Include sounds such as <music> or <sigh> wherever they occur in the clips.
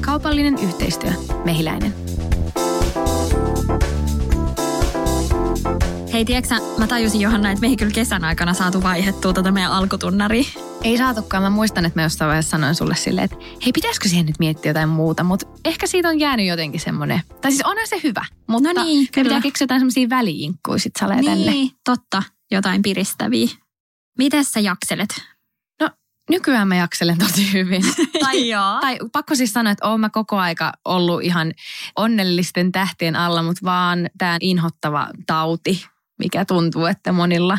Kaupallinen yhteistyö. Mehiläinen. Hei, tiedätkö mä tajusin Johanna, että me ei kyllä kesän aikana saatu vaihettua tota meidän alkutunnari. Ei saatukaan. Mä muistan, että mä jossain vaiheessa sanoin sulle silleen, että hei, pitäisikö siihen nyt miettiä jotain muuta, mutta ehkä siitä on jäänyt jotenkin semmoinen. Tai siis onhan se hyvä, mutta No niin, me kyllä. pitää keksiä jotain semmoisia väliinkkuja sit Niin, tänne. totta. Jotain piristäviä. Miten sä jakselet? Nykyään mä jakselen tosi hyvin. <laughs> tai, Joo. tai pakko siis sanoa, että oon mä koko aika ollut ihan onnellisten tähtien alla, mutta vaan tämä inhottava tauti, mikä tuntuu, että monilla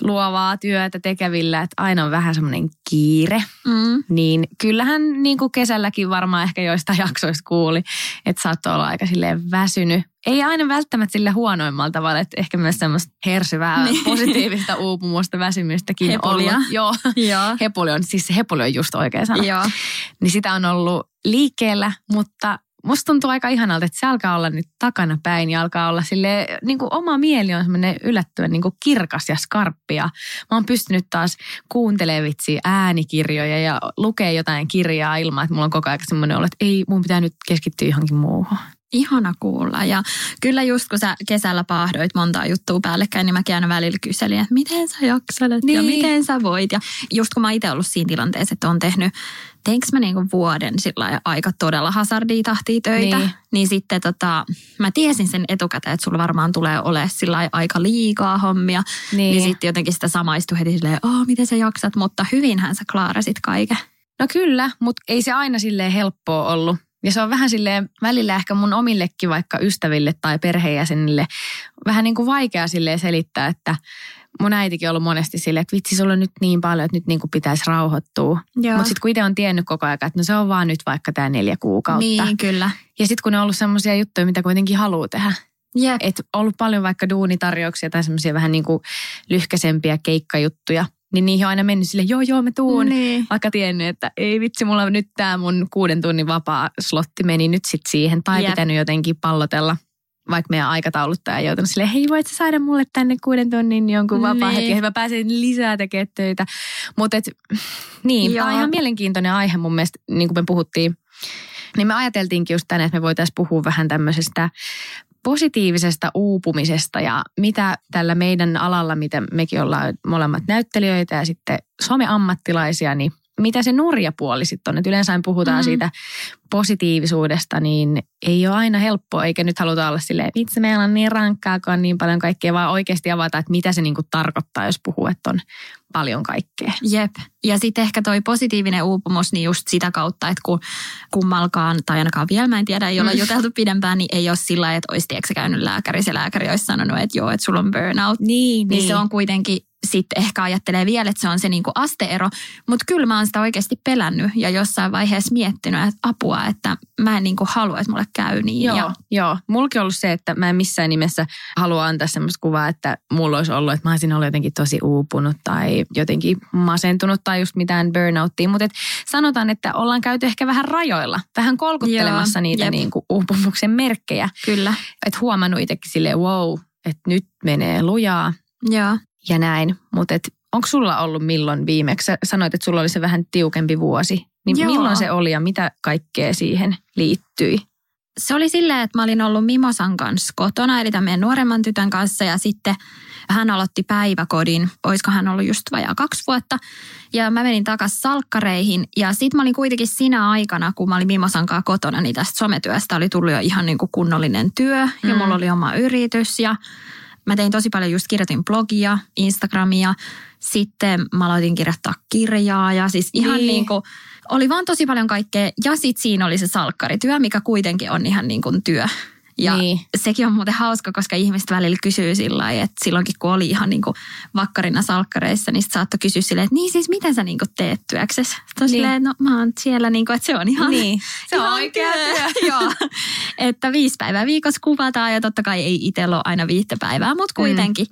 luovaa työtä tekevillä, että aina on vähän semmoinen kiire. Mm. Niin kyllähän niin kuin kesälläkin varmaan ehkä joistain <laughs> jaksoista kuuli, että saattoi olla aika silleen väsynyt. Ei aina välttämättä sille huonoimmalla tavalla, että ehkä myös semmoista hersyvää Niin. <laughs> positiivista uupumusta, väsymystäkin Hepulia. ollut. Joo, Joo. hepuli on, siis se hepuli on just oikea sana. Joo. Niin sitä on ollut liikkeellä, mutta musta tuntuu aika ihanalta, että se alkaa olla nyt takana päin ja alkaa olla sille niin kuin oma mieli on semmoinen yllättävän niin kuin kirkas ja skarppi. Ja mä oon pystynyt taas kuuntelemaan vitsiä äänikirjoja ja lukee jotain kirjaa ilman, että mulla on koko ajan semmoinen olo, että ei, mun pitää nyt keskittyä johonkin muuhun. Ihana kuulla. Ja kyllä just kun sä kesällä paahdoit montaa juttua päällekkäin, niin mäkin aina välillä kyselin, että miten sä jakselet ja Niin. miten sä voit. Ja just kun mä itse ollut siinä tilanteessa, että on tehnyt, teinkö mä niinku vuoden sillä aika todella hazardia tahtia töitä, Niin. niin, sitten tota, mä tiesin sen etukäteen, että sulla varmaan tulee olemaan sillä aika liikaa hommia. Niin. Niin, niin sitten jotenkin sitä samaistui heti silleen, oh, miten sä jaksat, mutta hyvinhän sä klaarasit kaiken. No kyllä, mutta ei se aina silleen helppoa ollut. Ja se on vähän silleen välillä ehkä mun omillekin vaikka ystäville tai perheenjäsenille vähän niin kuin vaikea silleen selittää, että mun äitikin on ollut monesti silleen, että vitsi sulla on nyt niin paljon, että nyt niin kuin pitäisi rauhoittua. Mutta sitten kun itse on tiennyt koko ajan, että no se on vaan nyt vaikka tämä neljä kuukautta. Niin, kyllä. Ja sitten kun ne on ollut semmoisia juttuja, mitä kuitenkin haluaa tehdä. Jep. Että ollut paljon vaikka duunitarjouksia tai semmoisia vähän niin kuin lyhkäisempiä keikkajuttuja. Niin niihin on aina mennyt sille, joo joo mä tuun. Niin. Vaikka tiennyt, että ei vitsi, mulla on nyt tämä mun kuuden tunnin vapaa slotti meni nyt sitten siihen. Tai Jep. pitänyt jotenkin pallotella vaikka meidän aikatauluttaja joutunut silleen, hei voit sä saada mulle tänne kuuden tunnin jonkun vapaa Niin. hetki, mä pääsen lisää tekemään töitä. Mutta niin, tämä on ihan mielenkiintoinen aihe mun mielestä, niin kuin me puhuttiin. Niin me ajateltiinkin just tänne, että me voitaisiin puhua vähän tämmöisestä positiivisesta uupumisesta ja mitä tällä meidän alalla, mitä mekin ollaan molemmat näyttelijöitä ja sitten someammattilaisia, niin mitä se nurjapuoli sitten on. Et yleensä puhutaan Mm. siitä positiivisuudesta, niin ei ole aina helppoa, eikä nyt haluta olla silleen, vitsi meillä on niin rankkaa, kun on niin paljon kaikkea, vaan oikeasti avata, että mitä se niinku tarkoittaa, jos puhuu, että on paljon kaikkea. Jep. Ja sitten ehkä toi positiivinen uupumus, niin just sitä kautta, että kun kummalkaan, tai ainakaan vielä mä en tiedä, ei olla Mm. juteltu pidempään, niin ei ole sillä että olisi tiedätkö, käynyt lääkärissä ja lääkäri olisi sanonut, että joo, että sulla on burnout. Niin, Niin, se on kuitenkin, sitten ehkä ajattelee vielä, että se on se niinku asteero. Mutta kyllä mä oon sitä oikeasti pelännyt ja jossain vaiheessa miettinyt, että apua, että mä en niinku halua, että mulle käy niin. Joo, Ja, joo. Mullakin on ollut se, että mä en missään nimessä halua antaa semmoista kuvaa, että mulla olisi ollut, että mä olisin ollut jotenkin tosi uupunut tai jotenkin masentunut tai just mitään burnouttia. Mutta et sanotaan, että ollaan käyty ehkä vähän rajoilla, vähän kolkuttelemassa Joo, niitä jep. niin kuin uupumuksen merkkejä. kyllä. Että huomannut itsekin silleen, wow, että nyt menee lujaa Joo. Ja näin. Mutta onko sulla ollut milloin viimeksi? Sä sanoit, että sulla oli se vähän tiukempi vuosi. Niin Joo. milloin se oli ja mitä kaikkea siihen liittyi? se oli silleen, että mä olin ollut Mimosan kanssa kotona, eli tämän meidän nuoremman tytön kanssa, ja sitten hän aloitti päiväkodin, olisiko hän ollut just vajaa kaksi vuotta, ja mä menin takaisin salkkareihin, ja sitten mä olin kuitenkin siinä aikana, kun mä olin Mimosan kanssa kotona, niin tästä sometyöstä oli tullut jo ihan niin kuin kunnollinen työ, ja Mm. mulla oli oma yritys, ja mä tein tosi paljon, just kirjoitin blogia, Instagramia, sitten mä aloitin kirjoittaa kirjaa, ja siis ihan Niin. niin, kuin, oli vaan tosi paljon kaikkea. Ja sitten siinä oli se salkkarityö, mikä kuitenkin on ihan niin kuin työ. Ja Niin. sekin on muuten hauska, koska ihmiset välillä kysyy sillä lailla, että silloinkin kun oli ihan niin kuin vakkarina salkkareissa, niin saattoi kysyä silleen, että niin siis miten sä niin kuin teet työksessä? Sitten Niin. silleen, no mä oon siellä niin kuin, että se on ihan, Niin. Se on ihan oikea työ. <laughs> Joo, että viisi päivää viikossa kuvataan ja totta kai ei itsellä ole aina viittä päivää, mutta kuitenkin.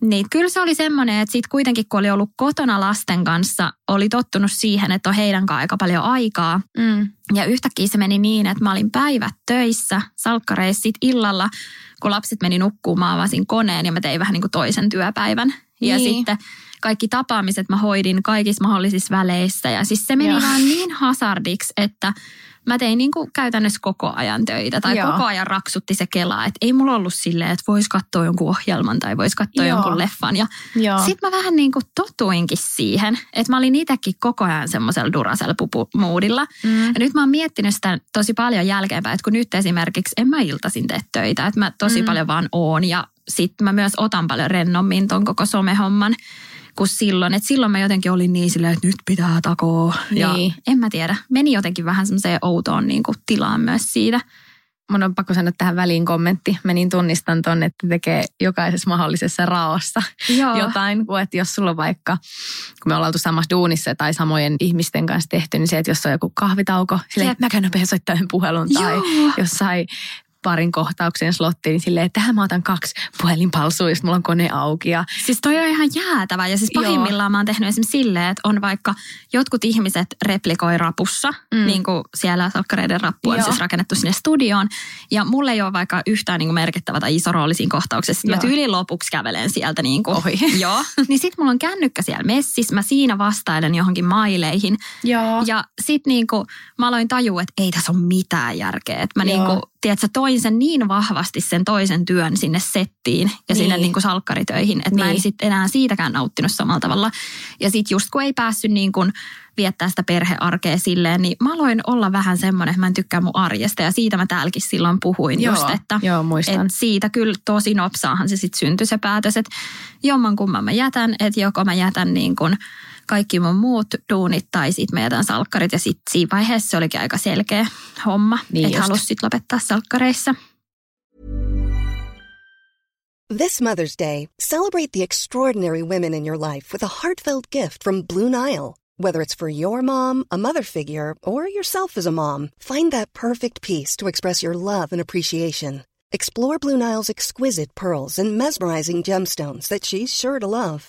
Mm. Niin kyllä se oli semmoinen, että sitten kuitenkin kun oli ollut kotona lasten kanssa, oli tottunut siihen, että on heidän kanssaan aika paljon aikaa. Mm. Ja yhtäkkiä se meni niin, että mä olin päivät töissä, salkkareissa sit illalla, kun lapset meni nukkumaan, mä avasin koneen ja mä tein vähän niin kuin toisen työpäivän. Ja Niin. sitten kaikki tapaamiset mä hoidin kaikissa mahdollisissa väleissä. Ja siis se meni Joo. vaan niin hazardiksi, että mä tein niin kuin käytännössä koko ajan töitä. Tai Joo. koko ajan raksutti se kela, että ei mulla ollut silleen, että vois katsoa jonkun ohjelman tai vois katsoa Joo. jonkun leffan. Ja sitten mä vähän niin kuin totuinkin siihen, että mä olin itsekin koko ajan semmoisella Duracell-moodilla. Mm. Ja nyt mä oon miettinyt sitä tosi paljon jälkeenpäin, että kun nyt esimerkiksi en mä iltaisin tee töitä, että mä tosi mm. paljon vaan oon ja sitten mä myös otan paljon rennommin ton koko somehomman kuin silloin. Että silloin mä jotenkin olin niin silleen, että nyt pitää takoa. Ja Niin. en mä tiedä, meni jotenkin vähän semmoiseen outoon niin kuin tilaan myös siitä. Mun on pakko sanoa tähän väliin kommentti. Mä niin tunnistan ton, että tekee jokaisessa mahdollisessa raossa Joo. jotain. Kun, että jos sulla on vaikka, kun me ollaan oltu samassa duunissa tai samojen ihmisten kanssa tehty, niin se, että jos on joku kahvitauko, silleen, Jep. että mä käyn nopeasti soittaa yhden puhelun. Tai Joo. jos sai parin kohtauksen slottiin, niin silleen, että tähän mä otan kaksi puhelinpalsua, jos mulla on kone auki. Ja Siis toi on ihan jäätävä ja siis Joo. pahimmillaan mä oon tehnyt esimerkiksi silleen, että on vaikka jotkut ihmiset replikoi rapussa, Mm. niin kuin siellä salkkareiden rappu on Joo. siis rakennettu sinne studioon. Ja mulle ei ole vaikka yhtään niin kuin merkittävä tai iso rooli siinä kohtauksessa. Mä Joo. tyyliin lopuksi kävelen sieltä niin kuin, Ohi. <laughs> Joo. Niin sit mulla on kännykkä siellä messissä, mä siinä vastailen johonkin maileihin. Joo. Ja sit niinku mä aloin tajua, että ei tässä ole mitään järkeä. Että mä Joo. niinku, tiedätkö, toin sen niin vahvasti sen toisen työn sinne settiin ja Niin. sinne niinku salkkaritöihin, että mä en Niin. sit enää siitäkään nauttinut samalla tavalla. Ja sit just kun ei päässyt niin kuin viettää sitä perhearkea silleen, niin mä aloin olla vähän semmoinen, että mä en tykkää mun arjesta. Ja siitä mä täälläkin silloin puhuin Joo, just, että joo, muistan. et siitä kyllä tosi nopsaahan se sitten syntyi se päätös, että jomman kumman mä jätän, että joko mä jätän niin kuin kaikki mun muut duunit tai sitten mä jätän salkkarit ja sitten siinä vaiheessa se olikin aika selkeä homma, Niin että halusi sitten lopettaa salkkareissa. This Mother's Day, celebrate the extraordinary women in your life with a heartfelt gift from Blue Nile. Whether it's for your mom, a mother figure, or yourself as a mom, find that perfect piece to express your love and appreciation. Explore Blue Nile's exquisite pearls and mesmerizing gemstones that she's sure to love.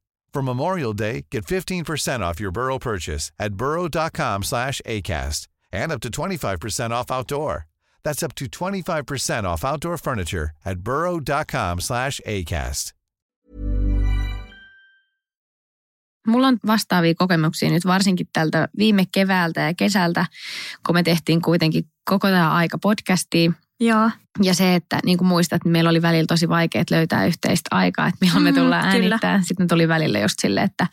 For Memorial Day, get 15% off your Burrow purchase at burrow.com slash ACAST and up to 25% off outdoor. That's up to 25% off outdoor furniture at burrow.com slash ACAST. Mulla on vastaavia kokemuksia nyt varsinkin tältä viime keväältä ja kesältä, kun me tehtiin kuitenkin koko tämä aika podcastia. Joo. Ja se, että niin kuin muistat, niin meillä oli välillä tosi vaikeaa löytää yhteistä aikaa, että milloin me Mm, tullaan kyllä. äänittämään. Sitten tuli välillä just silleen, että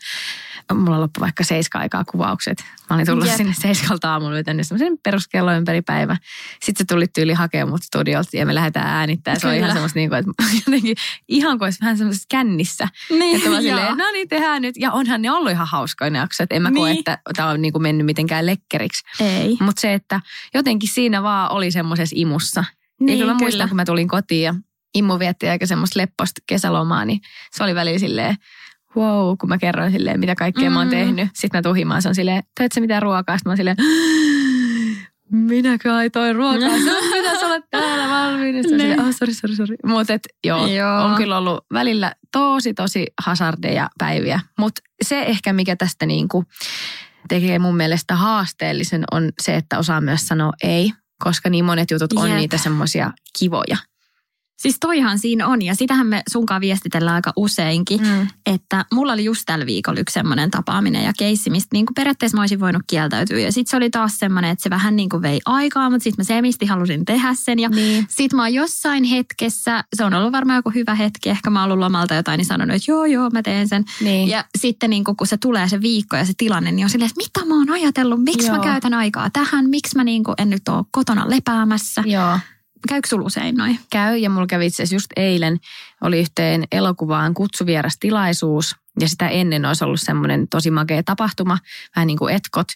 mulla loppu vaikka seiska aikaa kuvaukset. Mä olin tullut Jep. sinne seiskalta aamulla vetänyt semmoisen peruskello ympäri päivä. Sitten se tuli tyyli hakemaan mut studiolta ja me lähdetään äänittämään. Se oli ihan semmoista niin kuin, että <laughs> jotenkin ihan kuin olisi vähän semmoisessa kännissä. Niin, Että mä silleen, no niin, tehdään nyt. Ja onhan ne ollut ihan hauskoja ne jaksot. En mä koe, Niin. että tämä on niin kuin mennyt mitenkään lekkeriksi. Ei. Mutta se, että jotenkin siinä vaan oli semmoisessa imussa. Niin, kyllä mä kyllä. muistan, kun mä tulin kotiin ja Immu vietti aika semmoista lepposta kesälomaa, niin se oli välillä silleen, wow, kun mä kerroin silleen, mitä kaikkea mm. mä oon Mm. tehnyt. Sitten mä tuhimaan, se on silleen, teet sä mitään ruokaa? Sitten mä oon silleen, minäkö aitoin ruokaa? Sun pitäisi olla täällä valmiina. Sitten Niin. silleen, oh, sorry, sorry, sorry. Mutta joo, Joo. on kyllä ollut välillä tosi, tosi hazardeja päiviä. Mutta se ehkä, mikä tästä niinku tekee mun mielestä haasteellisen, on se, että osaa myös sanoa ei. Koska niin monet jutut on Jep. niitä semmoisia kivoja. Siis toihan siinä on ja sitähän me sunkaan viestitellään aika useinkin, mm. että mulla oli just tällä viikolla yksi semmoinen tapaaminen ja keissi, mistä niin kuin periaatteessa mä olisin voinut kieltäytyä. Ja sitten se oli taas semmoinen, että se vähän niin kuin vei aikaa, mutta sitten mä semisti halusin tehdä sen. Ja niin. sitten mä oon jossain hetkessä, se on ollut varmaan joku hyvä hetki, ehkä mä oon ollut lomalta jotain, niin sanonut, että joo joo mä teen sen. Niin. Ja sitten niin kuin, kun se tulee se viikko ja se tilanne, niin on silleen, että mitä mä oon ajatellut, miksi joo. mä käytän aikaa tähän, miksi mä niin kuin en nyt ole kotona lepäämässä. Joo. Käykö sulla usein noin? Käy ja mulla kävi itse just eilen, oli yhteen elokuvaan kutsuvierastilaisuus ja sitä ennen olisi ollut semmoinen tosi makea tapahtuma, vähän niin kuin etkot.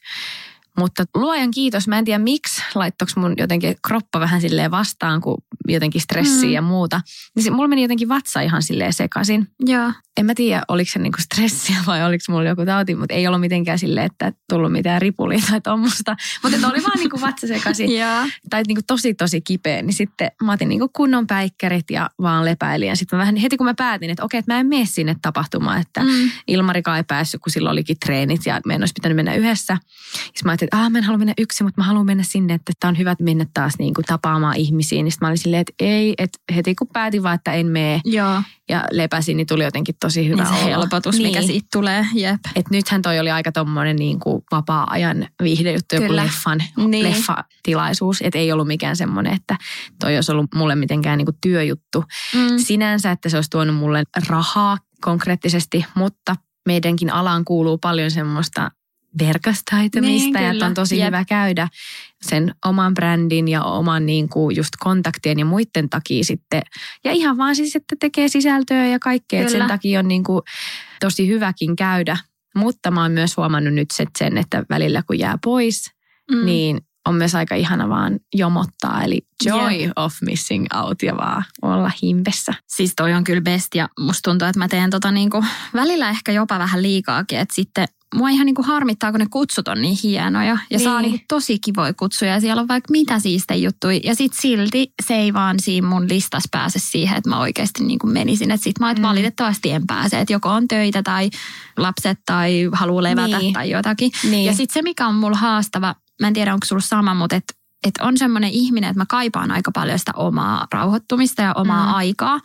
Mutta luojan kiitos, mä en tiedä miksi, laittoks mun jotenkin kroppa vähän silleen vastaan, kun jotenkin stressiä mm. ja muuta. Niin se, mulla meni jotenkin vatsa ihan silleen sekaisin. Joo. En mä tiedä, oliko se niinku stressiä vai oliko mulla joku tauti, mutta ei ollut mitenkään silleen, että tullut mitään ripulia tai tuommoista. Mutta oli vaan niinku vatsa sekaisin. <laughs> tai niinku tosi tosi kipeä. Niin sitten mä otin niinku kunnon päikkärit ja vaan lepäilin. Ja sitten vähän heti kun mä päätin, että okei, että mä en mene sinne tapahtumaan, että mm. Ilmarika ei päässyt, kun silloin olikin treenit ja meidän olisi pitänyt mennä yhdessä. Ja mä ajattelin, että mä en halua mennä yksin, mutta mä haluan mennä sinne, että tämä on hyvä mennä taas niin kuin tapaamaan ihmisiä. Niin sitten mä olin silleen, että ei, että heti kun päätin vaan, että en mene Joo. ja lepäsin, niin tuli jotenkin tosi hyvä niin se olla. helpotus, niin. mikä siitä tulee, jep. Et nythän toi oli aika tommonen niin kuin vapaa-ajan viihdejuttu, joku leffan, niin. leffatilaisuus. Että ei ollut mikään semmoinen, että toi olisi ollut mulle mitenkään niin kuin työjuttu. Mm. Sinänsä, että se olisi tuonut mulle rahaa konkreettisesti, mutta meidänkin alaan kuuluu paljon semmoista verkostaitumista niin, ja on tosi Jep. hyvä käydä sen oman brändin ja oman niin kuin just kontaktien ja muiden takia sitten. Ja ihan vaan siis, että tekee sisältöä ja kaikkea. Että sen takia on niin kuin tosi hyväkin käydä. Mutta mä oon myös huomannut nyt sen, että välillä kun jää pois, mm. niin on myös aika ihana vaan jomottaa. Eli joy yeah. of missing out ja vaan olla himpessä. Siis toi on kyllä best ja musta tuntuu, että mä teen tota niinku välillä ehkä jopa vähän liikaakin. Että sitten mua ihan niin kuin harmittaa, kun ne kutsut on niin hienoja. Ja niin. saa niin kuin tosi kivoja kutsuja ja siellä on vaikka mitä siistä juttuja. Ja sit silti se ei vaan siinä mun listas pääse siihen, että mä oikeasti niin kuin menisin. Että sit mä et mm. valitettavasti en pääse. Että joko on töitä tai lapset tai haluaa levätä niin. tai jotakin. Niin. Ja sitten se, mikä on mulla haastava, mä en tiedä onko sulla sama, mutta et, et on semmoinen ihminen, että mä kaipaan aika paljon sitä omaa rauhoittumista ja omaa mm. aikaa.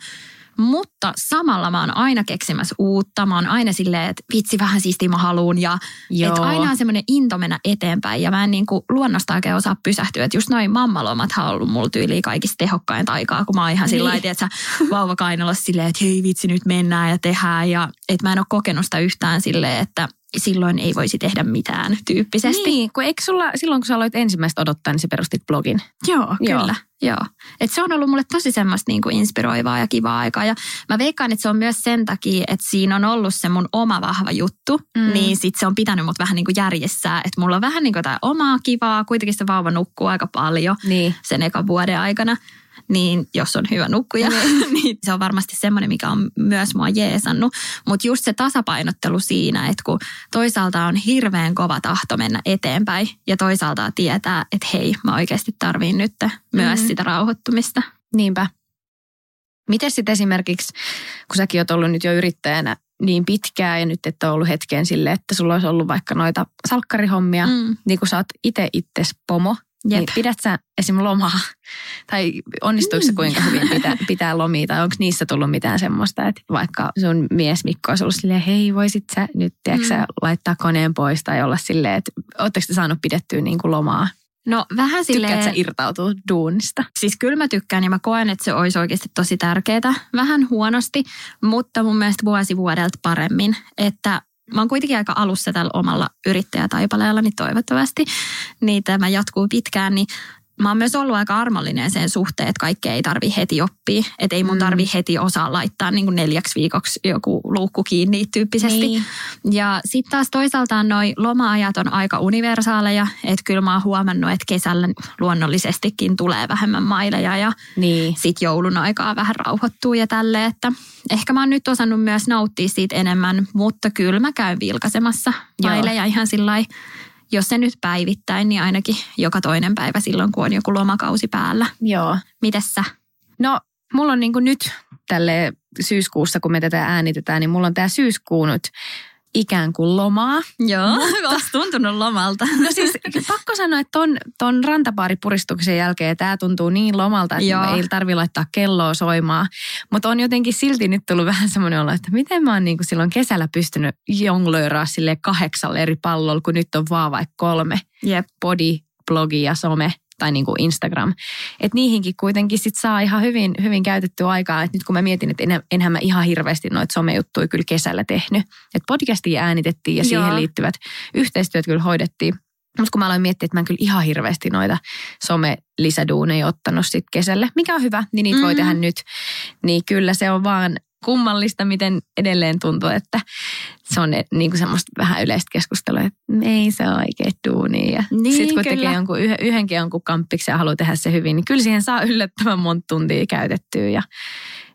Mutta samalla mä oon aina keksimässä uutta. Mä oon aina silleen, että vitsi vähän siistiä mä haluun. Ja että aina on semmoinen into mennä eteenpäin. Ja mä en niin kuin luonnosta oikein osaa pysähtyä. Että just noin mammalomat on ollut mulla tyyliin kaikista tehokkain aikaa. Kun mä oon ihan niin. sillä lailla, että vauva silleen, että hei vitsi nyt mennään ja tehdään. Ja että mä en ole kokenut sitä yhtään silleen, että silloin ei voisi tehdä mitään tyyppisesti. Niin, kun eikö sulla, silloin kun sä aloit ensimmäistä odottaa, niin sä perustit blogin? Joo, Joo. kyllä. Joo. Et se on ollut mulle tosi semmoista niin kuin inspiroivaa ja kivaa aikaa. Ja mä veikkaan, että se on myös sen takia, että siinä on ollut se mun oma vahva juttu. Mm. Niin sit se on pitänyt mut vähän niin kuin järjessään. Että mulla on vähän niin kuin omaa kivaa. Kuitenkin se vauva nukkuu aika paljon niin. sen eka vuoden aikana niin jos on hyvä nukkuja, niin. <laughs> niin se on varmasti semmoinen, mikä on myös mua jeesannut. Mutta just se tasapainottelu siinä, että kun toisaalta on hirveän kova tahto mennä eteenpäin ja toisaalta tietää, että hei, mä oikeasti tarviin nyt myös mm-hmm. sitä rauhoittumista. Niinpä. Miten sitten esimerkiksi, kun säkin oot ollut nyt jo yrittäjänä niin pitkään ja nyt et ole ollut hetkeen sille, että sulla olisi ollut vaikka noita salkkarihommia, mm. niin kun sä oot itse itses pomo, Jep. Niin pidät sä esim. lomaa? Tai onnistuuko se kuinka hyvin pitää, pitää lomia? Tai onko niissä tullut mitään semmoista, että vaikka sun mies Mikko olisi ollut silleen, hei voisit sä nyt tiedätkö, mm. laittaa koneen pois tai olla silleen, että ootteko te saanut pidettyä niin kuin lomaa? No vähän silleen... Tykkäätkö sä irtautua duunista? Siis kyllä mä tykkään ja mä koen, että se olisi oikeasti tosi tärkeää. Vähän huonosti, mutta mun mielestä vuosi vuodelta paremmin. Että mä oon kuitenkin aika alussa tällä omalla yrittäjätaipaleella, niin toivottavasti niin tämä jatkuu pitkään, niin mä oon myös ollut aika armollinen sen suhteen, että kaikkea ei tarvi heti oppia. Että ei mun mm. tarvi heti osaa laittaa niin kuin neljäksi viikoksi joku luukku kiinni tyyppisesti. Niin. Ja sitten taas toisaalta noi loma-ajat on aika universaaleja. Että kyllä mä oon huomannut, että kesällä luonnollisestikin tulee vähemmän maileja ja niin. sitten joulun aikaa vähän rauhoittuu ja tälleen. Että ehkä mä oon nyt osannut myös nauttia siitä enemmän, mutta kyllä mä käyn vilkaisemassa maileja ihan sillä jos se nyt päivittäin, niin ainakin joka toinen päivä silloin, kun on joku lomakausi päällä. Joo. Mites sä? No, mulla on niin nyt tälle syyskuussa, kun me tätä äänitetään, niin mulla on tämä syyskuu nyt ikään kuin lomaa. Joo, <laughs> olisi tuntunut lomalta. <laughs> No siis pakko sanoa, että ton, ton rantapaaripuristuksen jälkeen tämä tuntuu niin lomalta, että Joo. ei tarvi laittaa kelloa soimaan. Mutta on jotenkin silti nyt tullut <laughs> vähän semmoinen olo, että miten mä oon niinku silloin kesällä pystynyt jonglööraa sille kahdeksalle eri pallolla, kun nyt on vaan vaikka kolme. Jep. Body, blogi ja some tai niin kuin Instagram. Että niihinkin kuitenkin sit saa ihan hyvin, hyvin käytettyä aikaa. Et nyt kun mä mietin, että en, enhän mä ihan hirveästi noita somejuttuja kyllä kesällä tehnyt. Että podcastia äänitettiin ja siihen Joo. liittyvät yhteistyöt kyllä hoidettiin. Mutta kun mä aloin miettiä, että mä en kyllä ihan hirveästi noita some-lisäduuneja ottanut sit kesälle, mikä on hyvä, niin niitä mm-hmm. voi Mhm. tehdä nyt. Niin kyllä se on vaan kummallista, miten edelleen tuntuu, että se on niin kuin semmoista vähän yleistä keskustelua, että ei se ole oikein duuni. Ja Niin, sitten kun kyllä. tekee jonkun, yhden- yhdenkin jonkun kamppiksen ja haluaa tehdä se hyvin, niin kyllä siihen saa yllättävän monta tuntia käytettyä ja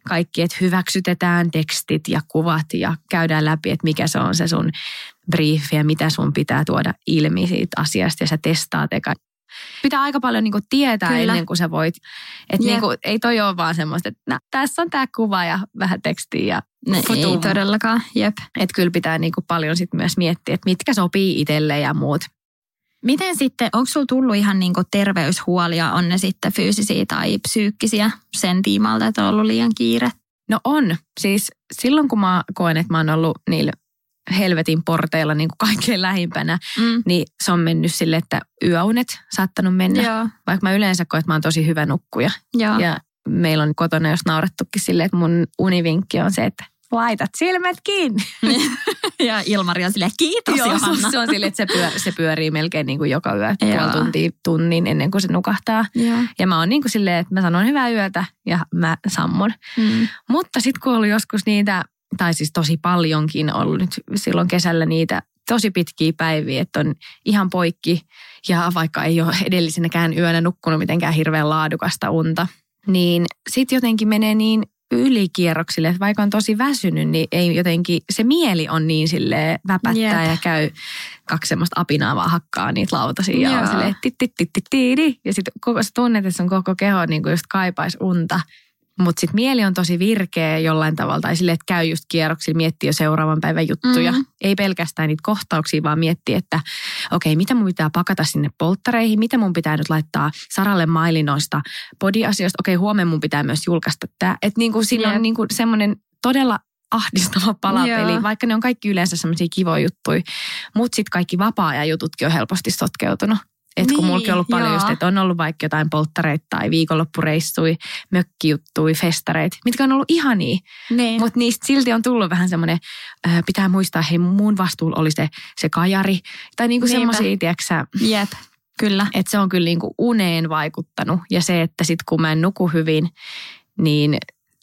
kaikki, että hyväksytetään tekstit ja kuvat ja käydään läpi, että mikä se on se sun briefi ja mitä sun pitää tuoda ilmi siitä asiasta ja sä testaat eka. Pitää aika paljon niinku tietää Kyllä. Ennen kuin sä voit. Että Jep. niinku, ei toi ole vaan semmoista, että no, tässä on tämä kuva ja vähän tekstiä ja Ne, ei todellakaan, jep. Että kyllä pitää niinku paljon sit myös miettiä, että mitkä sopii itselle ja muut. Miten sitten, onko sulla tullut ihan niinku terveyshuolia, on ne sitten fyysisiä tai psyykkisiä sen tiimalta, että on ollut liian kiire? No on. Siis silloin kun mä koen, että mä oon ollut niillä helvetin porteilla niin kuin kaikkein lähimpänä, Mm. niin se on mennyt sille, että yöunet saattanut mennä. Joo, Vaikka mä yleensä koen, että mä oon tosi hyvä nukkuja. joo. Ja meillä on kotona jos naurettukin silleen, että mun univinkki on se, että laitat silmät kiinni. <laughs> ja Ilmari on silleen, kiitos Joo, Johanna. se on silleen, että se, pyör, se pyörii melkein niin kuin joka yö Joo. puoli tuntia, tunnin ennen kuin se nukahtaa. Joo. Ja mä oon niin kuin silleen, että mä sanon hyvää yötä ja mä sammon. Mm. Mutta sitten kun on ollut joskus niitä, tai siis tosi paljonkin ollut nyt silloin kesällä niitä tosi pitkiä päiviä, että on ihan poikki ja vaikka ei ole edellisenäkään yönä nukkunut mitenkään hirveän laadukasta unta, niin sitten jotenkin menee niin ylikierroksille, että vaikka on tosi väsynyt, niin ei jotenkin, se mieli on niin sille väpättää Jep. ja käy kaksi semmoista apinaa vaan hakkaa niitä lautasia ja on silleen tit, tit, tit, tit, tiidi. Ja sitten koko se tunnet, että sun koko keho niin kuin just kaipaisi unta. Mutta sitten mieli on tosi virkeä jollain tavalla, tai silleen, että käy just kierroksilla, miettii jo seuraavan päivän juttuja. Mhm. Ei pelkästään niitä kohtauksia, vaan miettii, että okei, mitä mun pitää pakata sinne polttareihin, mitä mun pitää nyt laittaa Saralle maili noista body-asioista. Okei, huomenna mun pitää myös julkaista tämä. Että niinku siinä Jep. on niinku semmoinen todella ahdistava palapeli, Joo. vaikka ne on kaikki yleensä semmoisia kivoja juttuja. Mutta sitten kaikki vapaa-ajan jututkin on helposti sotkeutunut. Et kun Niin, mullakin on ollut paljon joo. just, että on ollut vaikka jotain polttareita tai viikonloppureissui, mökkijuttui, festareita, mitkä on ollut ihania. Niin. Mutta niistä silti on tullut vähän semmoinen, äh, pitää muistaa, hei mun vastuulla oli se, se kajari. Tai niinku semmoisia, tiedätkö Jep, kyllä. että se on kyllä niinku uneen vaikuttanut. Ja se, että sit kun mä en nuku hyvin, niin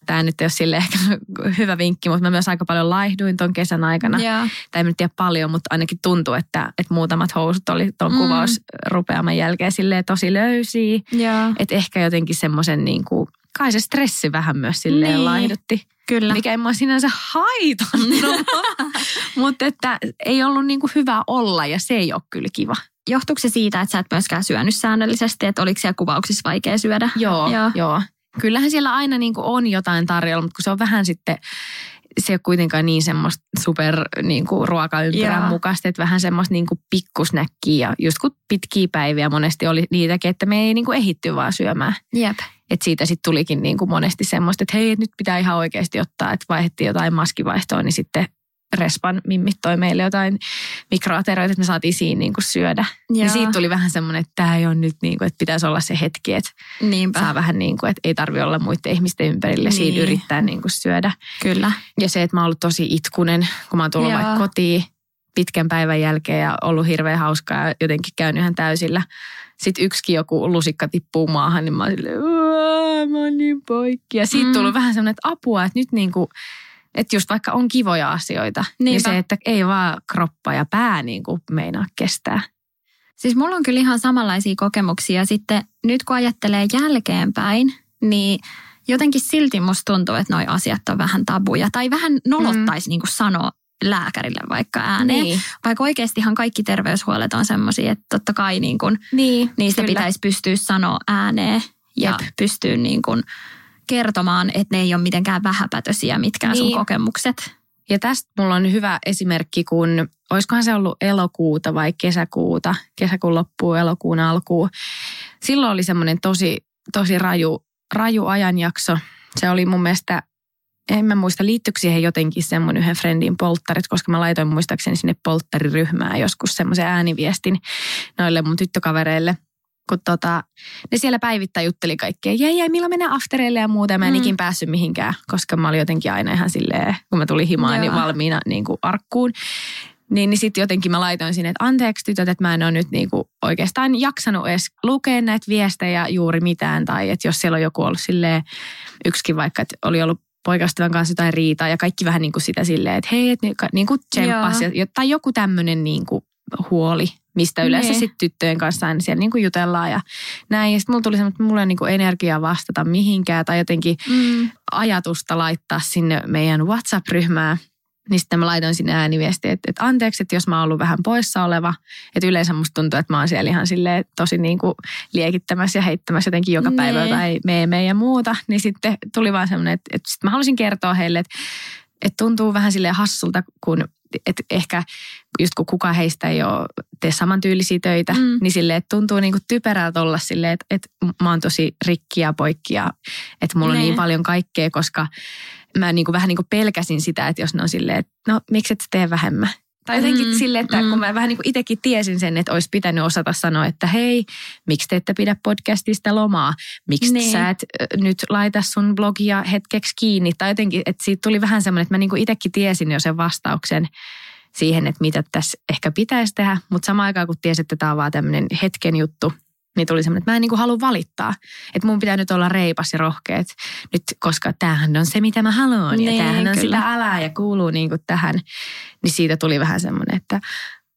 tämä nyt ei ole sille ehkä <laughs> hyvä vinkki, mutta mä myös aika paljon laihduin ton kesän aikana. Joo. Tai en tiedä paljon, mutta ainakin tuntuu, että, että muutamat housut oli tuon Mm. mm. kuvausrupeaman jälkeen silleen tosi löysiä. Joo. Että ehkä jotenkin semmoisen niin kuin, kai se stressi vähän myös silleen niin. laihdutti. Kyllä. Mikä ei mua sinänsä haitannut, <laughs> mutta että ei ollut niin kuin hyvä olla ja se ei ole kyllä kiva. Johtuuko se siitä, että sä et myöskään syönyt säännöllisesti, että oliko siellä kuvauksissa vaikea syödä? Joo, Joo. joo. Kyllähän siellä aina niin kuin on jotain tarjolla, mutta kun se on vähän sitten, se ei ole kuitenkaan niin semmoista super niin kuin ruokaympyrän mukaista, että vähän semmoista niin kuin pikkusnäkkiä. Ja just kun pitkiä päiviä monesti oli niitäkin, että me ei niin kuin ehitty vaan syömään. Jep. Että siitä sitten tulikin niin kuin monesti semmoista, että hei, nyt pitää ihan oikeasti ottaa, että vaihdettiin jotain maskivaihtoa, niin sitten Respan mimmit toi meille jotain mikroaterioita, että me saatiin siinä niin kuin syödä. Joo. Niin siitä tuli vähän semmoinen, että tämä ei ole nyt niin kuin, että pitäisi olla se hetki, että Niinpä. saa vähän niin kuin, että ei tarvi olla muiden ihmisten ympärillä niin. siinä yrittää niin kuin syödä. Kyllä. Ja se, että mä oon ollut tosi itkunen, kun mä oon tullut Joo. vaikka kotiin pitkän päivän jälkeen ja ollut hirveän hauskaa ja jotenkin käynyt ihan täysillä. Sitten yksikin joku lusikka tippuu maahan, niin mä oon silleen, "Uaa, mä oon niin poikki. Ja siitä mm. tullut vähän semmoinen, että apua, että nyt niin kuin, että just vaikka on kivoja asioita, niin Niinpä. se, että ei vaan kroppa ja pää niin kuin meinaa kestää. Siis mulla on kyllä ihan samanlaisia kokemuksia. Sitten nyt kun ajattelee jälkeenpäin, niin jotenkin silti musta tuntuu, että noi asiat on vähän tabuja. Tai vähän nolottaisi mm. niin kuin sanoa lääkärille vaikka ääneen. Niin. Vaikka oikeastihan kaikki terveyshuolet on semmoisia, että totta kai niin kuin Niin, niistä kyllä. pitäisi pystyä sanoa ääneen ja Jep. pystyä niin kuin kertomaan, että ne ei ole mitenkään vähäpätöisiä mitkään sun Niin. kokemukset. Ja tästä mulla on hyvä esimerkki, kun olisikohan se ollut elokuuta vai kesäkuuta, kesäkuun loppuun, elokuun alkuun. Silloin oli semmoinen tosi, tosi raju, raju ajanjakso. Se oli mun mielestä en mä muista, liittyykö siihen jotenkin semmoinen yhden friendin polttarit, koska mä laitoin muistaakseni sinne polttariryhmään joskus semmoisen ääniviestin noille mun tyttökavereille. Kun tota, ne siellä päivittäin jutteli kaikkea, jäi jäi, milloin mennään aftereille ja muuta. Mä en mm. ikin päässyt mihinkään, koska mä olin jotenkin aina ihan silleen, kun mä tulin himaan, niin Joo. niin valmiina niin kuin arkkuun. Niin, niin sitten jotenkin mä laitoin sinne, että anteeksi tytöt, että mä en ole nyt niinku oikeastaan jaksanut edes lukea näitä viestejä juuri mitään. Tai että jos siellä on joku ollut silleen, yksikin vaikka, että oli ollut poikaystävän kanssa jotain riitaa ja kaikki vähän niin kuin sitä silleen, että hei, että niin kuin tsemppas. tai joku tämmöinen niin kuin huoli, mistä yleensä niin. sitten tyttöjen kanssa aina siellä niin kuin jutellaan ja näin. Ja sitten mulla tuli semmoinen, että mulla ei niin kuin energiaa vastata mihinkään tai jotenkin mm. ajatusta laittaa sinne meidän WhatsApp-ryhmään – niin sitten mä laitoin sinne ääniviestiä, että, että anteeksi, että jos mä oon ollut vähän poissa oleva. Että yleensä musta tuntuu, että mä oon siellä ihan silleen tosi niin kuin liekittämässä ja heittämässä jotenkin joka päivä nee. tai meemejä ja muuta. Niin sitten tuli vaan semmoinen, että, että sitten mä halusin kertoa heille, että, että tuntuu vähän silleen hassulta, kun että ehkä just kun kukaan heistä ei ole tee samantyylisiä töitä, mm. niin sille, että tuntuu niin kuin typerältä olla silleen, että, että mä oon tosi rikki ja poikki ja että mulla ne. on niin paljon kaikkea, koska mä niin kuin vähän niin kuin pelkäsin sitä, että jos ne on silleen, että no miksi et tee vähemmän. Tai jotenkin mm, silleen, että mm. kun mä vähän niin kuin itsekin tiesin sen, että olisi pitänyt osata sanoa, että hei, miksi te ette pidä podcastista lomaa? Miksi niin. sä et nyt laita sun blogia hetkeksi kiinni? Tai jotenkin, että siitä tuli vähän semmoinen, että mä niin kuin itsekin tiesin jo sen vastauksen siihen, että mitä tässä ehkä pitäisi tehdä. Mutta samaan aikaan kun tiesin, että tämä on vaan tämmöinen hetken juttu, niin tuli semmoinen, että mä en niin halua valittaa. Että mun pitää nyt olla reipas ja rohkeet nyt, koska tämähän on se, mitä mä haluan. Niin, ja tämähän on kyllä. sitä alaa ja kuuluu niin kuin tähän. Niin siitä tuli vähän semmoinen, että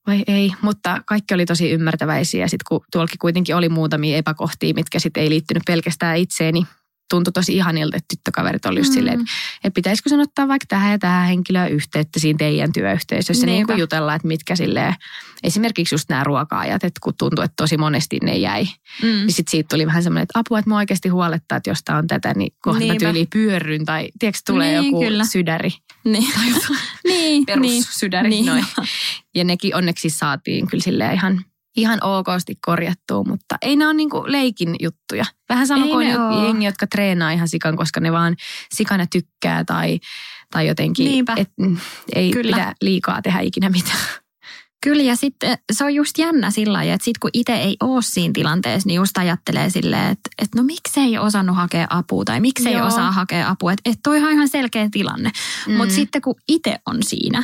vai ei. Mutta kaikki oli tosi ymmärtäväisiä. Sitten kun tuolki kuitenkin oli muutamia epäkohtia, mitkä sitten ei liittynyt pelkästään itseeni, tuntui tosi ihanilta, että tyttökaverit oli just mm. silleen, että, että pitäisikö sen ottaa vaikka tähän ja tähän henkilöön yhteyttä siinä teidän työyhteisössä, niin kuin jutella, että mitkä silleen, esimerkiksi just nämä ruoka-ajat, että kun tuntui, että tosi monesti ne jäi, mm. niin sitten siitä tuli vähän semmoinen, että apua, että mä oikeasti huolettaa, että jos tämä on tätä, niin kohta mä tyyliin pyörryn tai tiedätkö, tulee niin, joku kyllä. sydäri. Niin. <laughs> Tai niin, perussydäri. Niin. Noin. Ja nekin onneksi saatiin kyllä silleen ihan ihan okosti korjattua, mutta ei ne ole niinku leikin juttuja. Vähän sama kuin jengi, jotka treenaa ihan sikan, koska ne vaan sikana tykkää tai, tai jotenkin, et, mm, ei Kyllä. pidä liikaa tehdä ikinä mitään. Kyllä ja sitten se on just jännä sillä lailla, että sitten kun itse ei ole siinä tilanteessa, niin just ajattelee silleen, että, että no miksei osannut hakea apua tai miksei Joo. osaa hakea apua. Että, että toi on ihan selkeä tilanne. Mm. Mutta sitten kun itse on siinä,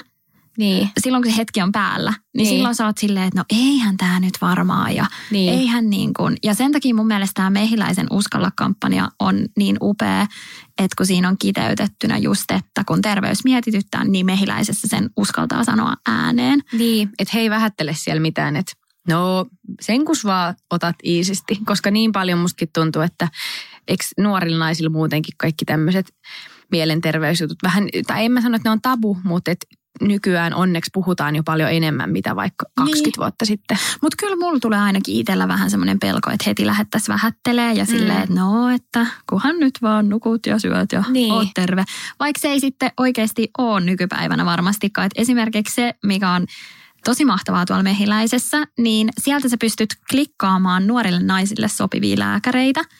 niin. Silloin kun se hetki on päällä, niin, niin. silloin sä oot silleen, että no eihän tämä nyt varmaan ja niin. eihän niin kuin. Ja sen takia mun mielestä tämä Mehiläisen uskalla-kampanja on niin upea, että kun siinä on kiteytettynä just, että kun terveys mietityttää, niin Mehiläisessä sen uskaltaa sanoa ääneen. Niin, että he ei vähättele siellä mitään, että no sen kus vaan otat iisisti, koska niin paljon mustakin tuntuu, että eikö nuorilla naisilla muutenkin kaikki tämmöiset mielenterveysjutut vähän, tai en mä sano, että ne on tabu, mutta et nykyään onneksi puhutaan jo paljon enemmän, mitä vaikka 20 niin. vuotta sitten. Mutta kyllä mulla tulee ainakin itsellä vähän semmoinen pelko, että heti lähettäisiin vähättelee ja mm. silleen, että no, että kunhan nyt vaan nukut ja syöt ja niin. oot terve. Vaikka se ei sitten oikeasti ole nykypäivänä varmastikaan. Et esimerkiksi se, mikä on tosi mahtavaa tuolla mehiläisessä, niin sieltä sä pystyt klikkaamaan nuorille naisille sopivia lääkäreitä –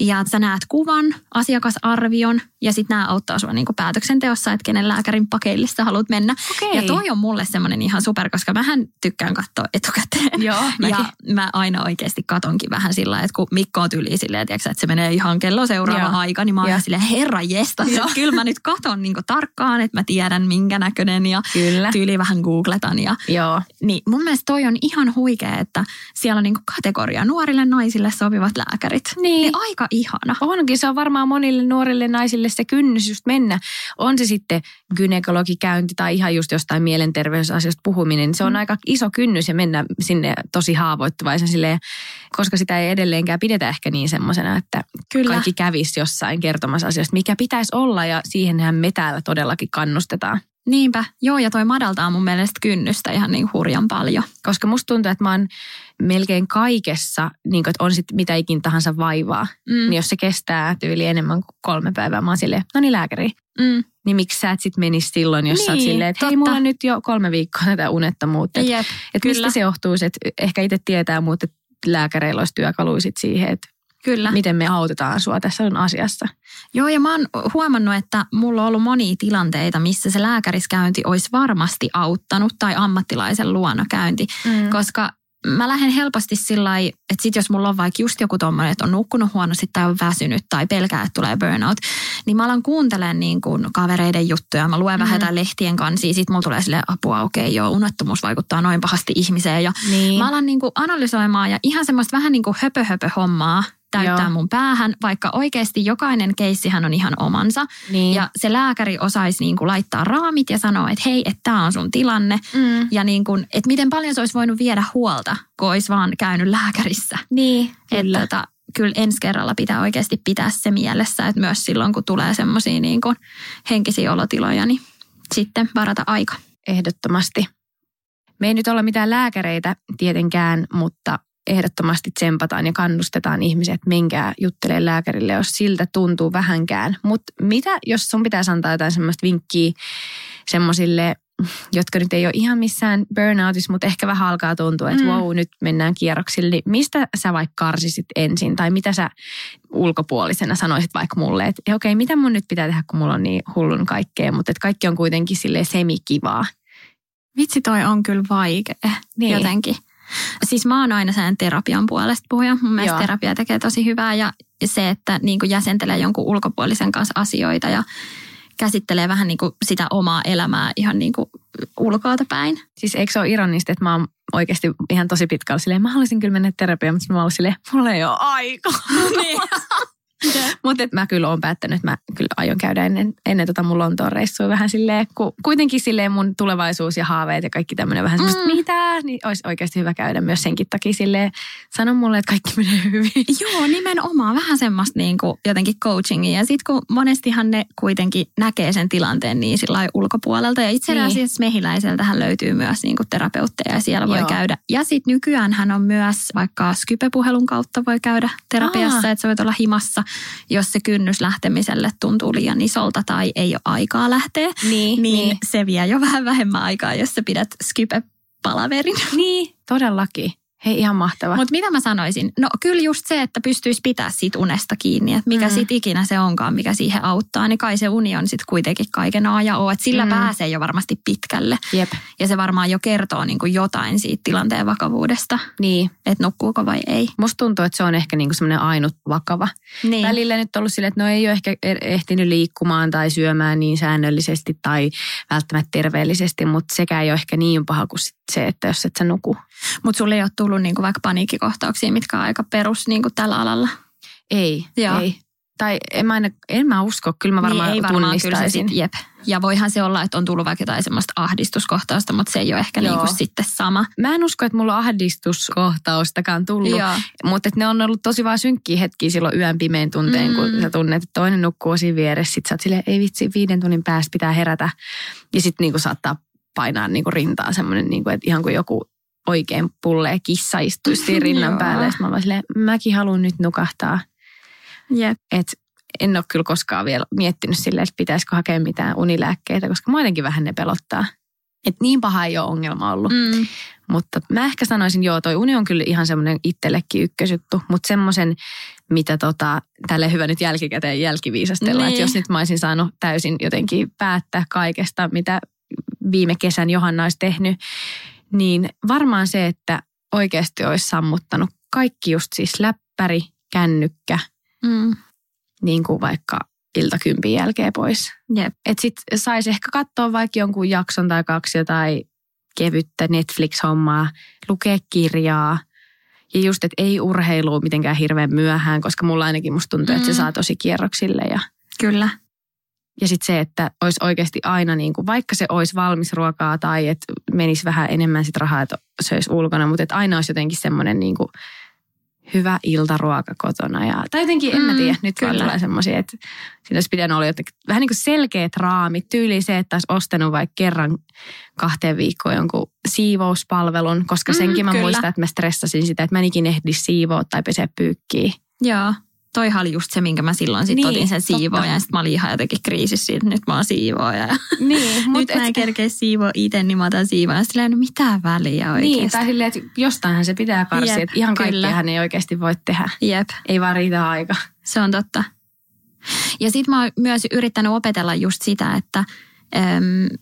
ja sä näet kuvan, asiakasarvion ja sitten nämä auttaa sua niinku päätöksenteossa, että kenen lääkärin pakeille sä haluat mennä. Okay. Ja toi on mulle semmoinen ihan super, koska mähän tykkään katsoa etukäteen. Joo, <laughs> ja mä aina oikeasti katonkin vähän sillä että kun Mikko on tyyli silleen, että se menee ihan kello seuraava Joo. aika, niin mä oon silleen, herra jesta, kyllä mä nyt katon niinku tarkkaan, että mä tiedän minkä näköinen ja kyllä. tyyli vähän googletan. Ja, Joo. Niin mun mielestä toi on ihan huikea, että siellä on niinku kategoria nuorille naisille sopivat lääkärit. Niin. niin aika ihana. Onkin, se on varmaan monille nuorille naisille se kynnys just mennä. On se sitten gynekologikäynti tai ihan just jostain mielenterveysasioista puhuminen. Niin se on mm. aika iso kynnys ja mennä sinne tosi haavoittuvaisen silleen, koska sitä ei edelleenkään pidetä ehkä niin semmoisena, että Kyllä. kaikki kävisi jossain kertomassa asioista, mikä pitäisi olla ja siihenhän me täällä todellakin kannustetaan. Niinpä, joo ja toi madaltaa mun mielestä kynnystä ihan niin hurjan paljon. Koska musta tuntuu, että mä oon melkein kaikessa, niin kuin, että on sitten mitä ikin tahansa vaivaa, mm. niin jos se kestää tyyli enemmän kuin kolme päivää, mä oon silleen, no niin lääkäri. Mm. niin miksi sä et sit menisi silloin, jos niin, sä oot Niin, silleen, että hei, mulla on nyt jo kolme viikkoa tätä unettomuutta. Että et mistä se johtuu, että ehkä itse tietää, mutta lääkäreillä olisi työkaluja sit siihen, että Kyllä. miten me autetaan sua tässä on asiassa. Joo, ja mä oon huomannut, että mulla on ollut monia tilanteita, missä se lääkäriskäynti olisi varmasti auttanut tai ammattilaisen luona käynti, Mm. koska mä lähden helposti sillä että sit jos mulla on vaikka just joku tommonen, että on nukkunut huonosti tai on väsynyt tai pelkää, että tulee burnout, niin mä alan kuuntelemaan niin kuin kavereiden juttuja. Mä luen mm-hmm. vähän jotain lehtien kansia, sit mulla tulee sille apua, okei okay, joo, unettomuus vaikuttaa noin pahasti ihmiseen. Ja Niin. mä alan niin kuin analysoimaan ja ihan semmoista vähän niin kuin höpö, höpö hommaa täyttää Joo. mun päähän, vaikka oikeasti jokainen keissihän on ihan omansa. Niin. Ja se lääkäri osaisi niin kuin laittaa raamit ja sanoa, että hei, että tämä on sun tilanne. Mm. Ja niin kuin, että miten paljon se olisi voinut viedä huolta, kun olisi vaan käynyt lääkärissä. Niin, Että tota, kyllä ensi kerralla pitää oikeasti pitää se mielessä, että myös silloin kun tulee semmoisia niin kuin henkisiä olotiloja, niin sitten varata aika. Ehdottomasti. Me ei nyt olla mitään lääkäreitä tietenkään, mutta ehdottomasti tsempataan ja kannustetaan ihmiset, että menkää juttelee lääkärille, jos siltä tuntuu vähänkään. Mutta mitä, jos sun pitäisi antaa jotain semmoista vinkkiä semmoisille, jotka nyt ei ole ihan missään burnoutissa, mutta ehkä vähän alkaa tuntua, että Mm. wow, nyt mennään kierroksille, niin mistä sä vaikka karsisit ensin? Tai mitä sä ulkopuolisena sanoisit vaikka mulle, että okei, mitä mun nyt pitää tehdä, kun mulla on niin hullun kaikkea, mutta että kaikki on kuitenkin silleen semikivaa. Vitsi toi on kyllä vaikea Niin. jotenkin. Siis mä oon aina sen terapian puolesta puhuja. Mun mielestä Joo. terapia tekee tosi hyvää ja se, että niin kuin jäsentelee jonkun ulkopuolisen kanssa asioita ja käsittelee vähän niin kuin sitä omaa elämää ihan niin kuin ulkoilta päin. Siis eikö se ole ironista, että mä oon oikeasti ihan tosi pitkällä silleen, mä haluaisin kyllä mennä terapiaan, mutta mä oon silleen, mulla ei ole aikaa. <laughs> <laughs> Niin. <laughs> mutta mä kyllä oon päättänyt, että mä kyllä aion käydä ennen, ennen tota mun Lontoon reissua vähän silleen, kun kuitenkin silleen mun tulevaisuus ja haaveet ja kaikki tämmöinen vähän semmoista, Mm. mitä, niin olisi oikeasti hyvä käydä myös senkin takia silleen, sano mulle, että kaikki menee hyvin. <laughs> Joo, nimenomaan. Vähän semmoista niin kuin jotenkin coachingia. Ja sitten kun monestihan ne kuitenkin näkee sen tilanteen niin sillä ulkopuolelta. Ja itse Niin. asiassa mehiläiseltähän löytyy myös niin kuin terapeutteja ja siellä voi Joo. käydä. Ja sitten nykyään hän on myös vaikka Skype-puhelun kautta voi käydä terapiassa, Aa. että sä voit olla himassa, jos se kynnys lähtemiselle tuntuu liian isolta tai ei ole aikaa lähteä. Niin, Niin, se vie jo vähän vähemmän aikaa, jos sä pidät Skype-palaverin. niin, todellakin. Hei, ihan mahtava. Mutta mitä mä sanoisin? No kyllä just se, että pystyisi pitää siitä unesta kiinni, että mikä Mm. sit ikinä se onkaan, mikä siihen auttaa, niin kai se uni on sitten kuitenkin kaiken A ja O. Että sillä Mm. pääsee jo varmasti pitkälle. Jep, Ja se varmaan jo kertoo niin kuin jotain siitä tilanteen vakavuudesta, niin. että nukkuuko vai ei. Musta tuntuu, että se on ehkä niinku semmoinen ainut vakava Niin. välillä nyt ollut silleen, että no ei ole ehkä er- ehtinyt liikkumaan tai syömään niin säännöllisesti tai välttämättä terveellisesti, mutta sekä ei ole ehkä niin paha kuin sit se, että jos et sä nuku. Mutta sulle ei ole tullut niin kuin vaikka paniikkikohtauksia, mitkä on aika perus niin kuin tällä alalla. Ei, Joo. ei. Tai en mä, aina, en mä usko, kyllä mä varmaan niin ei varmaan kyllä tunnistaisin. sit, jep. Ja voihan se olla, että on tullut vaikka jotain semmoista ahdistuskohtausta, mutta se ei ole ehkä Joo. niin kuin sitten sama. Mä en usko, että mulla on ahdistuskohtaustakaan tullut, Joo. mutta että ne on ollut tosi vaan synkkiä hetkiä silloin yön pimeän tunteen, mm. kun sä tunnet, että toinen nukkuu siinä vieressä. Sitten sä oot silleen, ei vitsi, viiden tunnin päästä pitää herätä. Ja sitten niinku saattaa painaa niinku rintaa semmoinen, niinku, että ihan kuin joku oikein pullee kissa istuisi siinä <laughs> rinnan päälle. Ja sit mä vaan silleen, mäkin haluan nyt nukahtaa. Jep. Et en ole kyllä koskaan vielä miettinyt silleen, että pitäisikö hakea mitään unilääkkeitä, koska mua jotenkin vähän ne pelottaa. Et niin paha ei ole ongelma ollut. Mm. Mutta mä ehkä sanoisin, joo, toi uni on kyllä ihan semmoinen itsellekin ykkösjuttu, mutta semmoisen, mitä tota, tälle hyvä nyt jälkikäteen jälkiviisastella, Niin. että jos nyt mä olisin saanut täysin jotenkin päättää kaikesta, mitä viime kesän Johanna olisi tehnyt, niin varmaan se, että oikeasti olisi sammuttanut kaikki just siis läppäri, kännykkä, Mm. niin kuin vaikka iltakympin jälkeen pois. Jep. Että sit saisi ehkä katsoa vaikka jonkun jakson tai kaksi jotain kevyttä Netflix-hommaa, lukea kirjaa. Ja just, että ei urheilua mitenkään hirveän myöhään, koska mulla ainakin musta tuntuu, että se Mm. saa tosi kierroksille. Ja, Kyllä. Ja sitten se, että olisi oikeasti aina, niin kuin, vaikka se olisi valmis ruokaa tai että menisi vähän enemmän sit rahaa, että söisi ulkona, mutta että aina olisi jotenkin semmoinen niin kuin hyvä iltaruoka kotona. Ja, tai jotenkin, en mä Mm, tiedä, nyt kyllä. kyllä. tulee semmoisia, että siinä olisi pitänyt olla jotenkin, vähän niin kuin selkeät raamit. Tyyli se, että olisi ostanut vaikka kerran kahteen viikkoon jonkun siivouspalvelun, koska Mm, senkin mä kyllä. muistan, että mä stressasin sitä, että mä en ikinä ehdi siivoa tai peseä pyykkiä. Joo. Toihan oli just se, minkä mä silloin sitten Niin, otin sen totta. siivoajan. Ja sitten mä olin ihan jotenkin kriisissä siitä, nyt mä oon siivooja. Ja Niin, <laughs> nyt mä en kerkeä siivoa itse, niin mä otan siivoajan. Sitten silleen, no mitä väliä oikeasti. Niin, tai silleen, että jostainhan se pitää karsia. Jep, että ihan kyllä. kaikkiahan ei oikeasti voi tehdä. Jep. Ei vaan riitä aika. Se on totta. Ja sitten mä oon myös yrittänyt opetella just sitä, että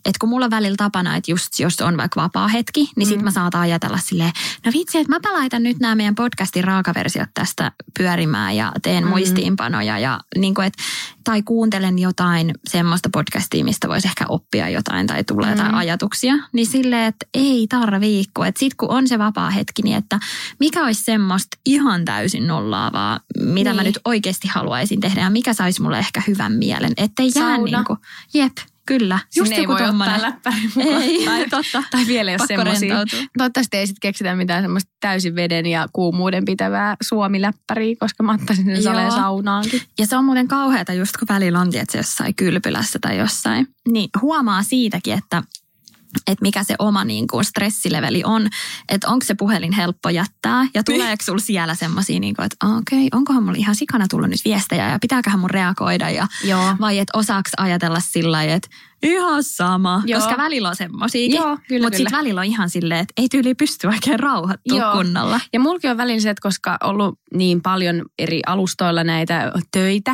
että kun mulla on välillä tapana, että just jos on vaikka vapaa hetki, niin sit mä saatan ajatella silleen, no vitsi, että mäpä laitan nyt nämä meidän podcastin raakaversiot tästä pyörimään ja teen Mm. muistiinpanoja ja niin kuin, et, tai kuuntelen jotain semmoista podcastia, mistä voisi ehkä oppia jotain tai tulee jotain ajatuksia, niin silleen, että ei tarvii, kun että sit kun on se vapaa hetki, niin että mikä olisi semmoista ihan täysin nollaavaa, mitä mä Niin. nyt oikeasti haluaisin tehdä ja mikä saisi mulle ehkä hyvän mielen, ettei jää Sauna. niin kuin, jep, kyllä. Sinne ei voi tommonen- ottaa läppäri mukaan. Ei, tai, totta. tai vielä jos semmoisia. Toivottavasti ei sitten keksitä mitään semmoista täysin veden ja kuumuuden pitävää suomiläppäriä, koska mä ottaisin sen saleen saunaankin. Ja se on muuten kauheata just kun välillä on tietysti jossain kylpylässä tai jossain. Niin huomaa siitäkin, että että mikä se oma niin kuin stressileveli on, että onko se puhelin helppo jättää? Ja tuleeko sulla siellä semmoisia, niin kuin, että okei, okay, onkohan mulla ihan sikana tullut nyt viestejä ja pitääköhän mun reagoida? Ja Joo. vai että osaaks ajatella sillä että ihan sama, Joo. koska välillä on kyllä, mutta sitten välillä on ihan silleen, että ei tyyli pysty oikein rauhoittua Joo. kunnolla. Ja mulki on välillä se, että koska on ollut niin paljon eri alustoilla näitä töitä,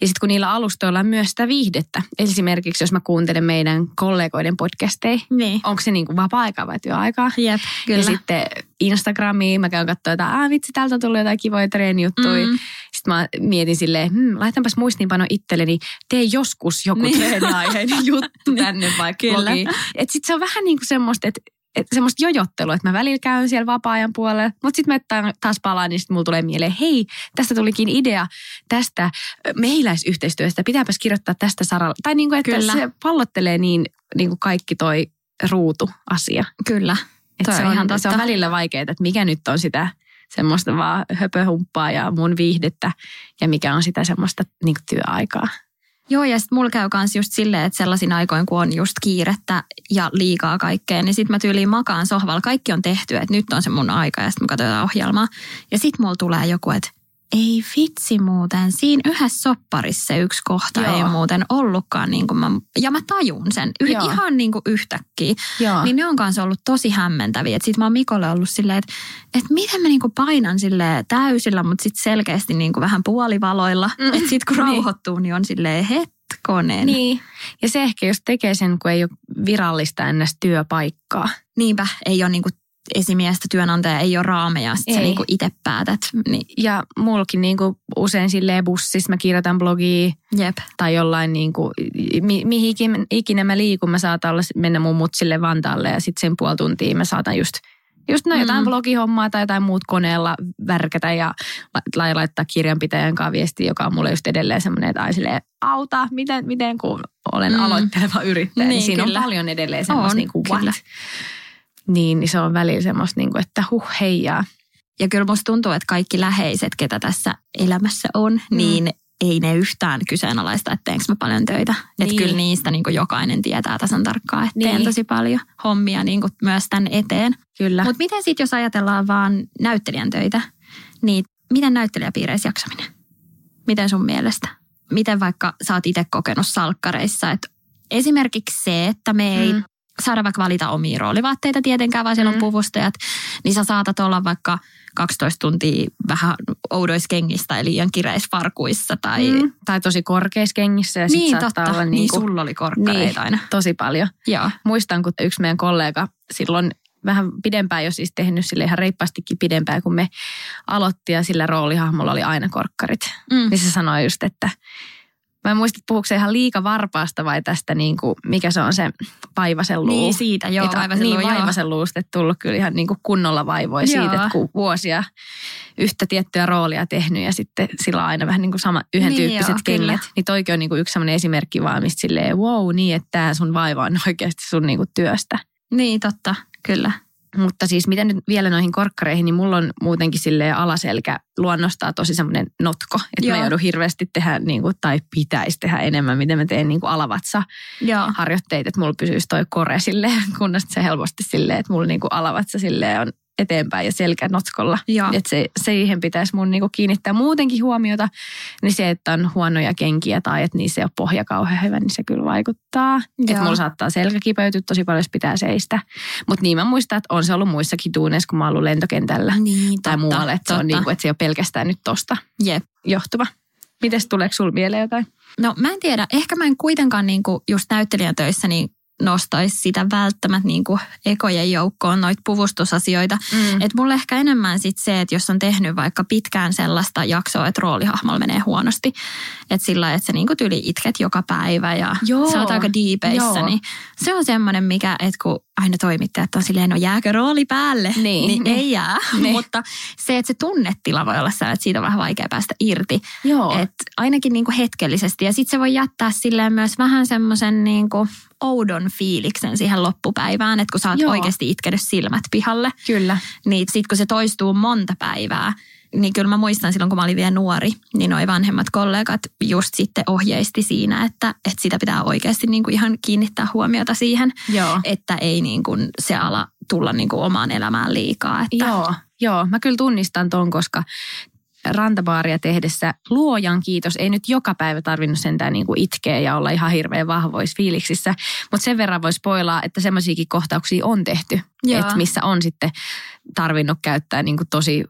ja sitten kun niillä alustoilla on myös sitä viihdettä. Esimerkiksi jos mä kuuntelen meidän kollegoiden podcasteja, Niin. onko se niin kuin vapaa-aikaa vai työaikaa? Jep, kyllä. Ja sitten Instagramiin mä käyn katsoa jotain, ah vitsi, täältä on tullut jotain kivoja treenijuttuja. Mm. Sitten mä mietin silleen, hmm, laitanpas muistiinpano itselleni, tee joskus joku Niin. treeniaiheinen <laughs> juttu tänne vaikka blogiin. Et sit se on vähän niin kuin semmoista, että et semmoista jojottelua, että mä välillä käyn siellä vapaa-ajan puolella, mutta sitten mä ta- taas palaan, niin sitten mulla tulee mieleen, hei, tästä tulikin idea tästä mehiläisyhteistyöstä, pitääpäs kirjoittaa tästä saralla. Tai niin kuin, että Kyllä. se pallottelee niin, niin kuin kaikki toi ruutu-asia. Kyllä. Et se, on ihan se on välillä vaikeaa, että mikä nyt on sitä semmoista vaan höpöhumppaa ja mun viihdettä ja mikä on sitä semmoista niin työaikaa. Joo, ja sitten mulla käy kans just silleen, että sellaisin aikoin, kun on just kiirettä ja liikaa kaikkea, niin sitten mä tyyliin makaan sohvalla. Kaikki on tehty, että nyt on se mun aika ja sitten mä katsotaan ohjelmaa. Ja sitten mulla tulee joku, että ei vitsi muuten, siinä yhdessä sopparissa se yksi kohta Joo. ei muuten ollutkaan niin kuin mä, ja mä tajun sen yh, Joo. ihan niin kuin yhtäkkiä. Joo. Niin ne on kanssa ollut tosi hämmentäviä. Sitten mä oon Mikolle ollut silleen, että, että miten mä niinku painan sille täysillä, mutta sitten selkeästi niinku vähän puolivaloilla. Mm. Että sitten kun Niin. rauhoittuu, niin on silleen hetkonen. Niin. Ja se ehkä just tekee sen, kun ei ole virallista ennäs työpaikkaa. Niinpä ei ole niinku esimiestä työnantaja, ei ole raameja, sit sä Ei. niinku itse päätät. Niin, Ja mulkin niin kuin usein silleen bussissa mä kirjoitan blogia jep. tai jollain niin kuin, mi, mihin ikin- ikinä mä liikun, mä saatan olla, mennä mun mutsille Vantaalle ja sitten sen puoli tuntia mä saatan just Just no jotain Mm. mm. blogihommaa tai jotain muut koneella värkätä ja la- laittaa kirjanpitäjän kanssa viestiä, joka on mulle just edelleen semmoinen, että silleen, auta, miten, miten kun olen Mm. aloitteleva yrittäjä, niin, Niin, niin siinä kyllä. on paljon edelleen semmoista On, niin kuin what. kyllä. Niin, niin se on välillä semmoista, niin kuin, että huh heijaa. Ja kyllä musta tuntuu, että kaikki läheiset, ketä tässä elämässä on, mm. niin ei ne yhtään kyseenalaista, että teenkö mä paljon töitä. Että Niin. kyllä niistä niin jokainen tietää tasan tarkkaan, että teen Niin. tosi paljon hommia niin myös tämän eteen. Kyllä. Mutta miten sitten, jos ajatellaan vaan näyttelijän töitä, niin miten näyttelijäpiireissä jaksaminen? Miten sun mielestä? Miten vaikka sä oot itse kokenut salkkareissa, että esimerkiksi se, että me ei Mm. Saada vaikka valita omia roolivaatteita tietenkään, vaan siellä on Mm. puvustajat, niin sä saatat olla vaikka 12 tuntia vähän oudoissa kengissä tai liian kireissä farkuissa tai... Mm. Tai tosi korkeissa kengissä ja sit Niin, saattaa totta. olla niin, niin, kuin, sulla oli korkkareita niin, aina. tosi paljon. Joo. Muistan, kun yksi meidän kollega silloin vähän pidempään jo siis tehnyt sille ihan reippaastikin pidempään, kun me aloitti ja sillä roolihahmolla oli aina korkkarit. Mm. Niin se sanoi just, että mä en muista, puhuuko se ihan liika varpaasta vai tästä niin kuin, mikä se on se vaivasen luu. Niin siitä, joo, Että vaivasen niin, vaivasen luusta, että tullut kyllä ihan niin kuin kunnolla vaivoja Joo. siitä, että kun vuosia yhtä tiettyä roolia tehnyt ja sitten sillä on aina vähän niin kuin sama, yhden Niin tyyppiset joo, kyllä. kengät. Niin toikin on niin kuin yksi sellainen esimerkki vaan, mistä silleen, wow, niin, että tämä sun vaiva on <laughs> oikeasti sun niin kuin työstä. Niin, totta, kyllä. Mutta siis mitä nyt vielä noihin korkkareihin, niin mulla on muutenkin sille alaselkä luonnostaa tosi semmoinen notko. Että Joo. mä joudun hirveästi tehdä, niin kuin, tai pitäisi tehdä enemmän, miten mä teen niin kuin alavatsa Joo. harjoitteita, että mulla pysyisi toi kore silleen, <laughs> kunnes se helposti silleen, että mulla niin kuin alavatsa silleen on eteenpäin ja selkä notkolla. Joo. Että se, siihen pitäisi mun niinku kiinnittää muutenkin huomiota. Niin se, että on huonoja kenkiä tai että niissä ei ole pohja kauhean hyvä, niin se kyllä vaikuttaa. Että mulla saattaa selkä kipeytyä tosi paljon, jos pitää seistä. Mutta niin mä muistan, että on se ollut muissakin duuneissa, kun mä oon ollut lentokentällä Niin, tai muualle. Että se on niinku, että se ei ole pelkästään nyt tosta Jep. johtuva. Mites tuleeko sulla mieleen jotain? No mä en tiedä, ehkä mä en kuitenkaan niinku just näyttelijän töissä niin nostaisi sitä välttämättä niinku ekojen joukkoon noita puvustusasioita. Mm. Et mulle ehkä enemmän sit se, että jos on tehnyt vaikka pitkään sellaista jaksoa, että roolihahmolla menee huonosti, että sillä että sä niinku tyli itket joka päivä ja Joo. sä oot aika diipeissä, Joo. niin se on semmoinen, mikä, että kun aina toimittajat on silleen, no jääkö rooli päälle, Niin, niin, niin. ei jää. <laughs> Niin. Mutta se, että se tunnetila voi olla sellainen, että siitä on vähän vaikea päästä irti. Joo. Et ainakin niinku hetkellisesti. Ja sitten se voi jättää silleen myös vähän semmoisen niinku oudon fiiliksen siihen loppupäivään, että kun sä oot Joo. oikeasti itkenyt silmät pihalle, Kyllä. niin sitten kun se toistuu monta päivää, niin kyllä mä muistan silloin, kun mä olin vielä nuori, niin noi vanhemmat kollegat just sitten ohjeisti siinä, että, että sitä pitää oikeasti niinku ihan kiinnittää huomiota siihen, Joo. että ei niinku se ala tulla niinku omaan elämään liikaa. Että, Joo, joo, mä kyllä tunnistan ton, koska rantabaaria tehdessä luojan kiitos. Ei nyt joka päivä tarvinnut sentään niin kuin itkeä ja olla ihan hirveän vahvoissa fiiliksissä. Mutta sen verran voi spoilaa, että semmoisiakin kohtauksia on tehty. Että missä on sitten tarvinnut käyttää niin kuin tosi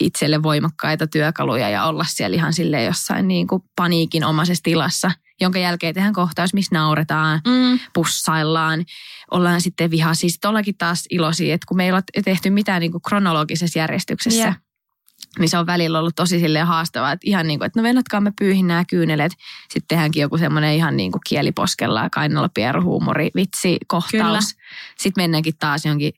itselle voimakkaita työkaluja ja olla siellä ihan silleen jossain niin kuin paniikinomaisessa tilassa. Jonka jälkeen tehdään kohtaus, missä nauretaan, Mm, pussaillaan, ollaan sitten vihaisia. Sitten ollaankin taas iloisia, että kun me ei ole tehty mitään niin kuin kronologisessa järjestyksessä, Jep. Niin se on välillä ollut tosi silleen haastavaa, että ihan niin kuin, että no vennotkaa me pyyhin nämä kyynelet. Sitten tehdäänkin joku semmoinen ihan niin kuin kieliposkella, kainalopieru, huumori, vitsi, kohtaus. Kyllä. Sitten mennäänkin taas jonkin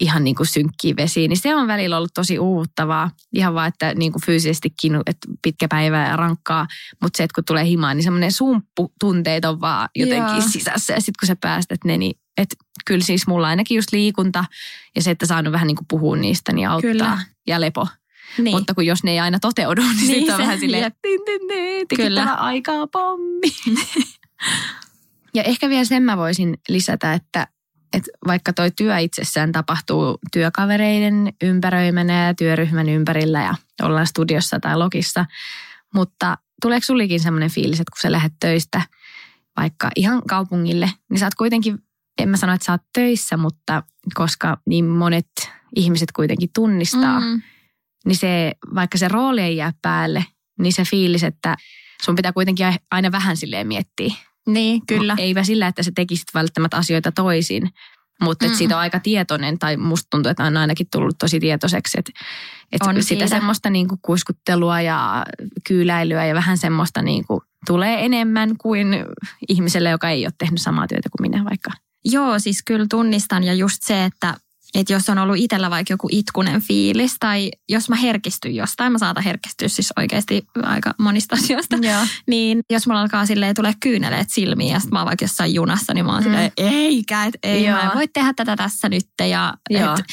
ihan niin kuin synkkiin vesiin. Niin se on välillä ollut tosi uuvuttavaa. Ihan vaan, että niin kuin fyysisestikin, että pitkä päivä ja rankkaa. Mutta se, että kun tulee himaan, niin semmoinen sumppu tunteet on vaan jotenkin Joo. sisässä. Ja sitten kun sä päästät ne, niin että kyllä siis mulla ainakin just liikunta ja se, että saanut vähän niin kuin puhua niistä, niin auttaa. Kyllä. Ja lepo. Niin. Mutta kun jos ne ei aina toteudu, <laughs> niin, niin sitten on vähän silleen, Kyllä. aikaa pommi. <laughs> ja ehkä vielä sen mä voisin lisätä, että, että vaikka toi työ itsessään tapahtuu työkavereiden ympäröimänä ja työryhmän ympärillä ja ollaan studiossa tai logissa, mutta tuleeko sulikin semmoinen fiilis, että kun sä lähdet töistä vaikka ihan kaupungille, niin sä oot kuitenkin, en mä sano, että sä oot töissä, mutta koska niin monet ihmiset kuitenkin tunnistaa, Mm, niin se, vaikka se rooli ei jää päälle, niin se fiilis, että sun pitää kuitenkin aina vähän silleen miettiä. niin, kyllä. Eipä sillä, että sä tekisit välttämättä asioita toisin, mutta että Mm. siitä on aika tietoinen, tai musta tuntuu, että on ainakin tullut tosi tietoiseksi, että, että On sitä siitä. semmoista niin kuin kuiskuttelua ja kyyläilyä ja vähän semmoista niin kuin tulee enemmän kuin ihmiselle, joka ei ole tehnyt samaa työtä kuin minä vaikka. Joo, siis kyllä tunnistan ja just se, että, että jos on ollut itsellä vaikka joku itkunen fiilis tai jos mä herkistyn jostain, mä saatan herkistyä siis oikeasti aika monista asioista, Joo. niin jos mulla alkaa silleen tulee kyyneleet silmiin ja sitten mä oon vaikka jossain junassa, niin mä oon Mm. silleen, eikä, et ei, Joo. mä en voi tehdä tätä tässä nyt ja Joo. et,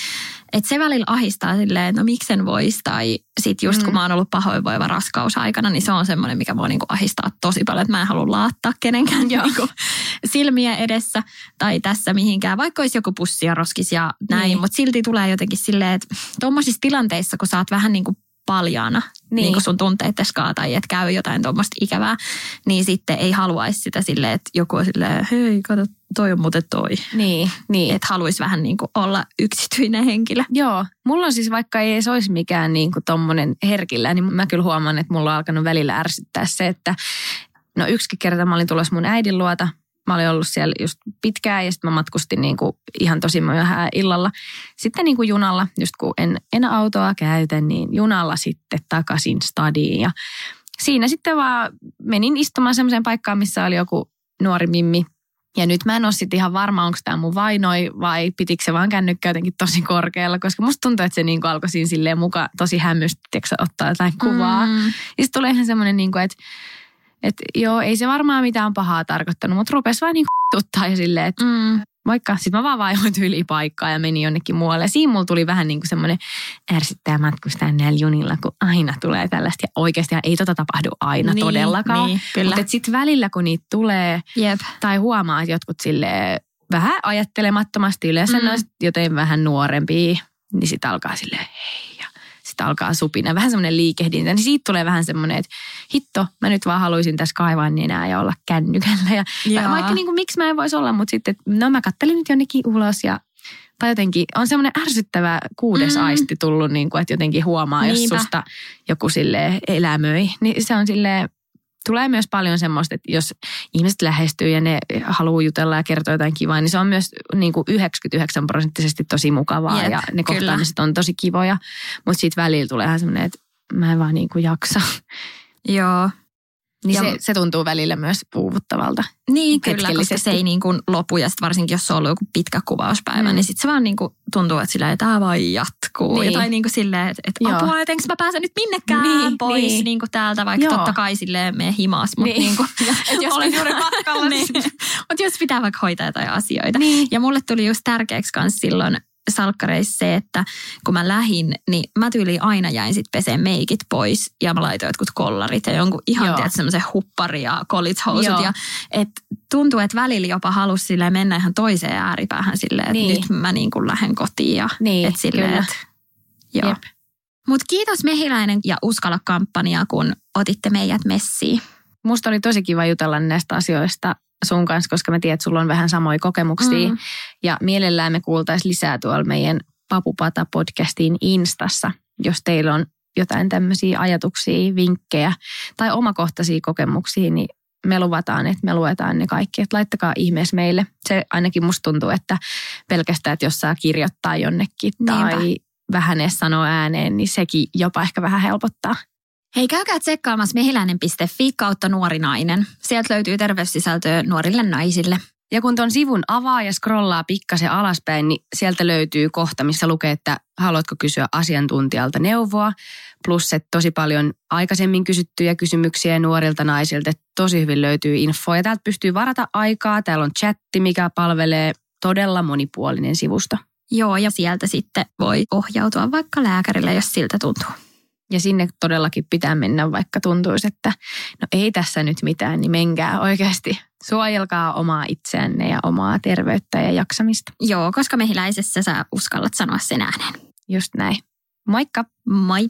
et se välillä ahistaa silleen, että no miksen vois tai sit just kun Mm. mä oon ollut pahoinvoiva raskausaikana, niin se on semmoinen, mikä voi niinku ahistaa tosi paljon, että mä en halua laattaa kenenkään niinku silmiä edessä tai tässä mihinkään, vaikka olisi joku pussi ja roskis ja näin, Niin. mutta silti tulee jotenkin silleen, että tuommoisissa tilanteissa, kun sä oot vähän niin kuin paljaana niin. Niin. Kuin sun tunteiteskaan tai että käy jotain tuommoista ikävää, niin sitten ei haluaisi sitä silleen, että joku on silleen, hei, kato, toi on muuten toi. Niin, niin. Että haluaisi vähän niin kuin olla yksityinen henkilö. Joo, mulla on siis vaikka ei edes olisi mikään niin kuin tommonen herkillä, niin mä kyllä huomaan, että mulla on alkanut välillä ärsyttää se, että no yksi kerta mä olin tulossa mun äidin luota. Mä olin ollut siellä just pitkään ja sitten mä matkustin niin kuin ihan tosi myöhään illalla. Sitten niin kuin junalla, just kun en, en autoa käytä, niin junalla sitten takaisin stadiin. Ja siinä sitten vaan menin istumaan semmoiseen paikkaan, missä oli joku nuori mimmi. Ja nyt mä en ole sitten ihan varma, onko tämä mun vainoi vai pitikö se vaan kännykkä jotenkin tosi korkealla, koska musta tuntuu, että se niinku alkoi siinä silleen muka tosi tiedätkö, ottaa jotain kuvaa. Mm. Ja sitten tulee ihan semmoinen, niinku, että että joo, ei se varmaan mitään pahaa tarkoittanut, mutta rupesi vaan niinku tuttaa ja silleen, että Mm. vaikka sitten mä vaan vaihoin tyyliin paikkaa ja menin jonnekin muualle. Ja siinä mulla tuli vähän niin kuin semmoinen ärsyttää matkustaa näillä junilla, kun aina tulee tällaista. Ja oikeasti ei tota tapahdu aina Niin, todellakaan. niin, kyllä. Mutta sitten välillä, kun niitä tulee Jep. tai huomaa, että jotkut sille vähän ajattelemattomasti, yleensä Mm. sit joten vähän nuorempia niin sitten alkaa silleen hei sitten alkaa supina. Vähän semmoinen liikehdintä, niin siitä tulee vähän semmoinen, että hitto, mä nyt vaan haluaisin tässä kaivaa nenää ja olla kännykällä. Ja Jaa. vaikka niin kuin, miksi mä en voisi olla, mutta sitten, no mä kattelin nyt jonnekin ulos ja tai jotenkin on semmoinen ärsyttävä kuudes Mm. aisti tullut, niin kuin, että jotenkin huomaa, jos Niinpä. susta joku sille elämöi. Niin se on sille tulee myös paljon semmoista, että jos ihmiset lähestyy ja ne haluaa jutella ja kertoa jotain kivaa, niin se on myös niin kuin 99 prosenttisesti tosi mukavaa Jep, ja ne kyllä. kohtaamiset on tosi kivoja. Mutta sitten välillä tulee ihan semmoinen, että mä en vaan niin kuin jaksa. Joo. Niin Ja- se, se tuntuu välillä myös puuvuttavalta. Niin kyllä, koska se ei niin kuin lopu ja sit varsinkin jos se on ollut joku pitkä kuvauspäivä, Mm. niin sitten se vaan niin kuin tuntuu, että sillä tämä vaan jatkuu. Niin. Ja tai niin kuin silleen, että, että Joo. apua, että enkö mä pääsen nyt minnekään Niin, pois niin. niin. kuin täältä, vaikka Joo. totta kai silleen mene himas. Mutta Niin. niin. kuin, <laughs> Et jos <laughs> on juuri matkalla. <laughs> niin. Mutta jos pitää vaikka hoitaa jotain asioita. Niin. Ja mulle tuli just tärkeäksi kans silloin salkkareissa se, että kun mä lähin, niin mä tyyliin aina jäin sit peseen meikit pois ja mä laitoin jotkut kollarit ja jonkun ihan tiedät semmoisen huppari ja college-housut. Joo. Ja et tuntuu, että välillä jopa halusi silleen mennä ihan toiseen ääripäähän silleen, että Niin. nyt mä niin kuin lähden kotiin ja Niin, et silleen, kyllä. et, joo. Jep. Mutta kiitos Mehiläinen ja Uskalla kampanja, kun otitte meidät messiin. Musta oli tosi kiva jutella näistä asioista sun kanssa, koska mä tiedän, että sulla on vähän samoja kokemuksia. Mm. Ja mielellään me kuultaisiin lisää tuolla meidän Papupata-podcastin Instassa, jos teillä on jotain tämmöisiä ajatuksia, vinkkejä tai omakohtaisia kokemuksia, niin me luvataan, että me luetaan ne kaikki. Että laittakaa ihmeessä meille. Se ainakin musta tuntuu, että pelkästään, että jos saa kirjoittaa jonnekin tai Niinpä. vähän edes sanoa ääneen, niin sekin jopa ehkä vähän helpottaa. Hei, käykää tsekkaamassa mehiläinen.fi kautta nuori nainen. Sieltä löytyy terveyssisältöä nuorille naisille. Ja kun tuon sivun avaa ja scrollaa pikkasen alaspäin, niin sieltä löytyy kohta, missä lukee, että haluatko kysyä asiantuntijalta neuvoa. Plus, että tosi paljon aikaisemmin kysyttyjä kysymyksiä nuorilta naisilta. Tosi hyvin löytyy infoa ja täältä pystyy varata aikaa. Täällä on chatti, mikä palvelee todella monipuolinen sivusto. Joo, ja sieltä sitten voi ohjautua vaikka lääkärille, jos siltä tuntuu. Ja sinne todellakin pitää mennä, vaikka tuntuisi, että no ei tässä nyt mitään, niin menkää oikeasti. Suojelkaa omaa itseänne ja omaa terveyttä ja jaksamista. Joo, koska mehiläisessä sä uskallat sanoa sen ääneen. Just näin. Moikka! Moi!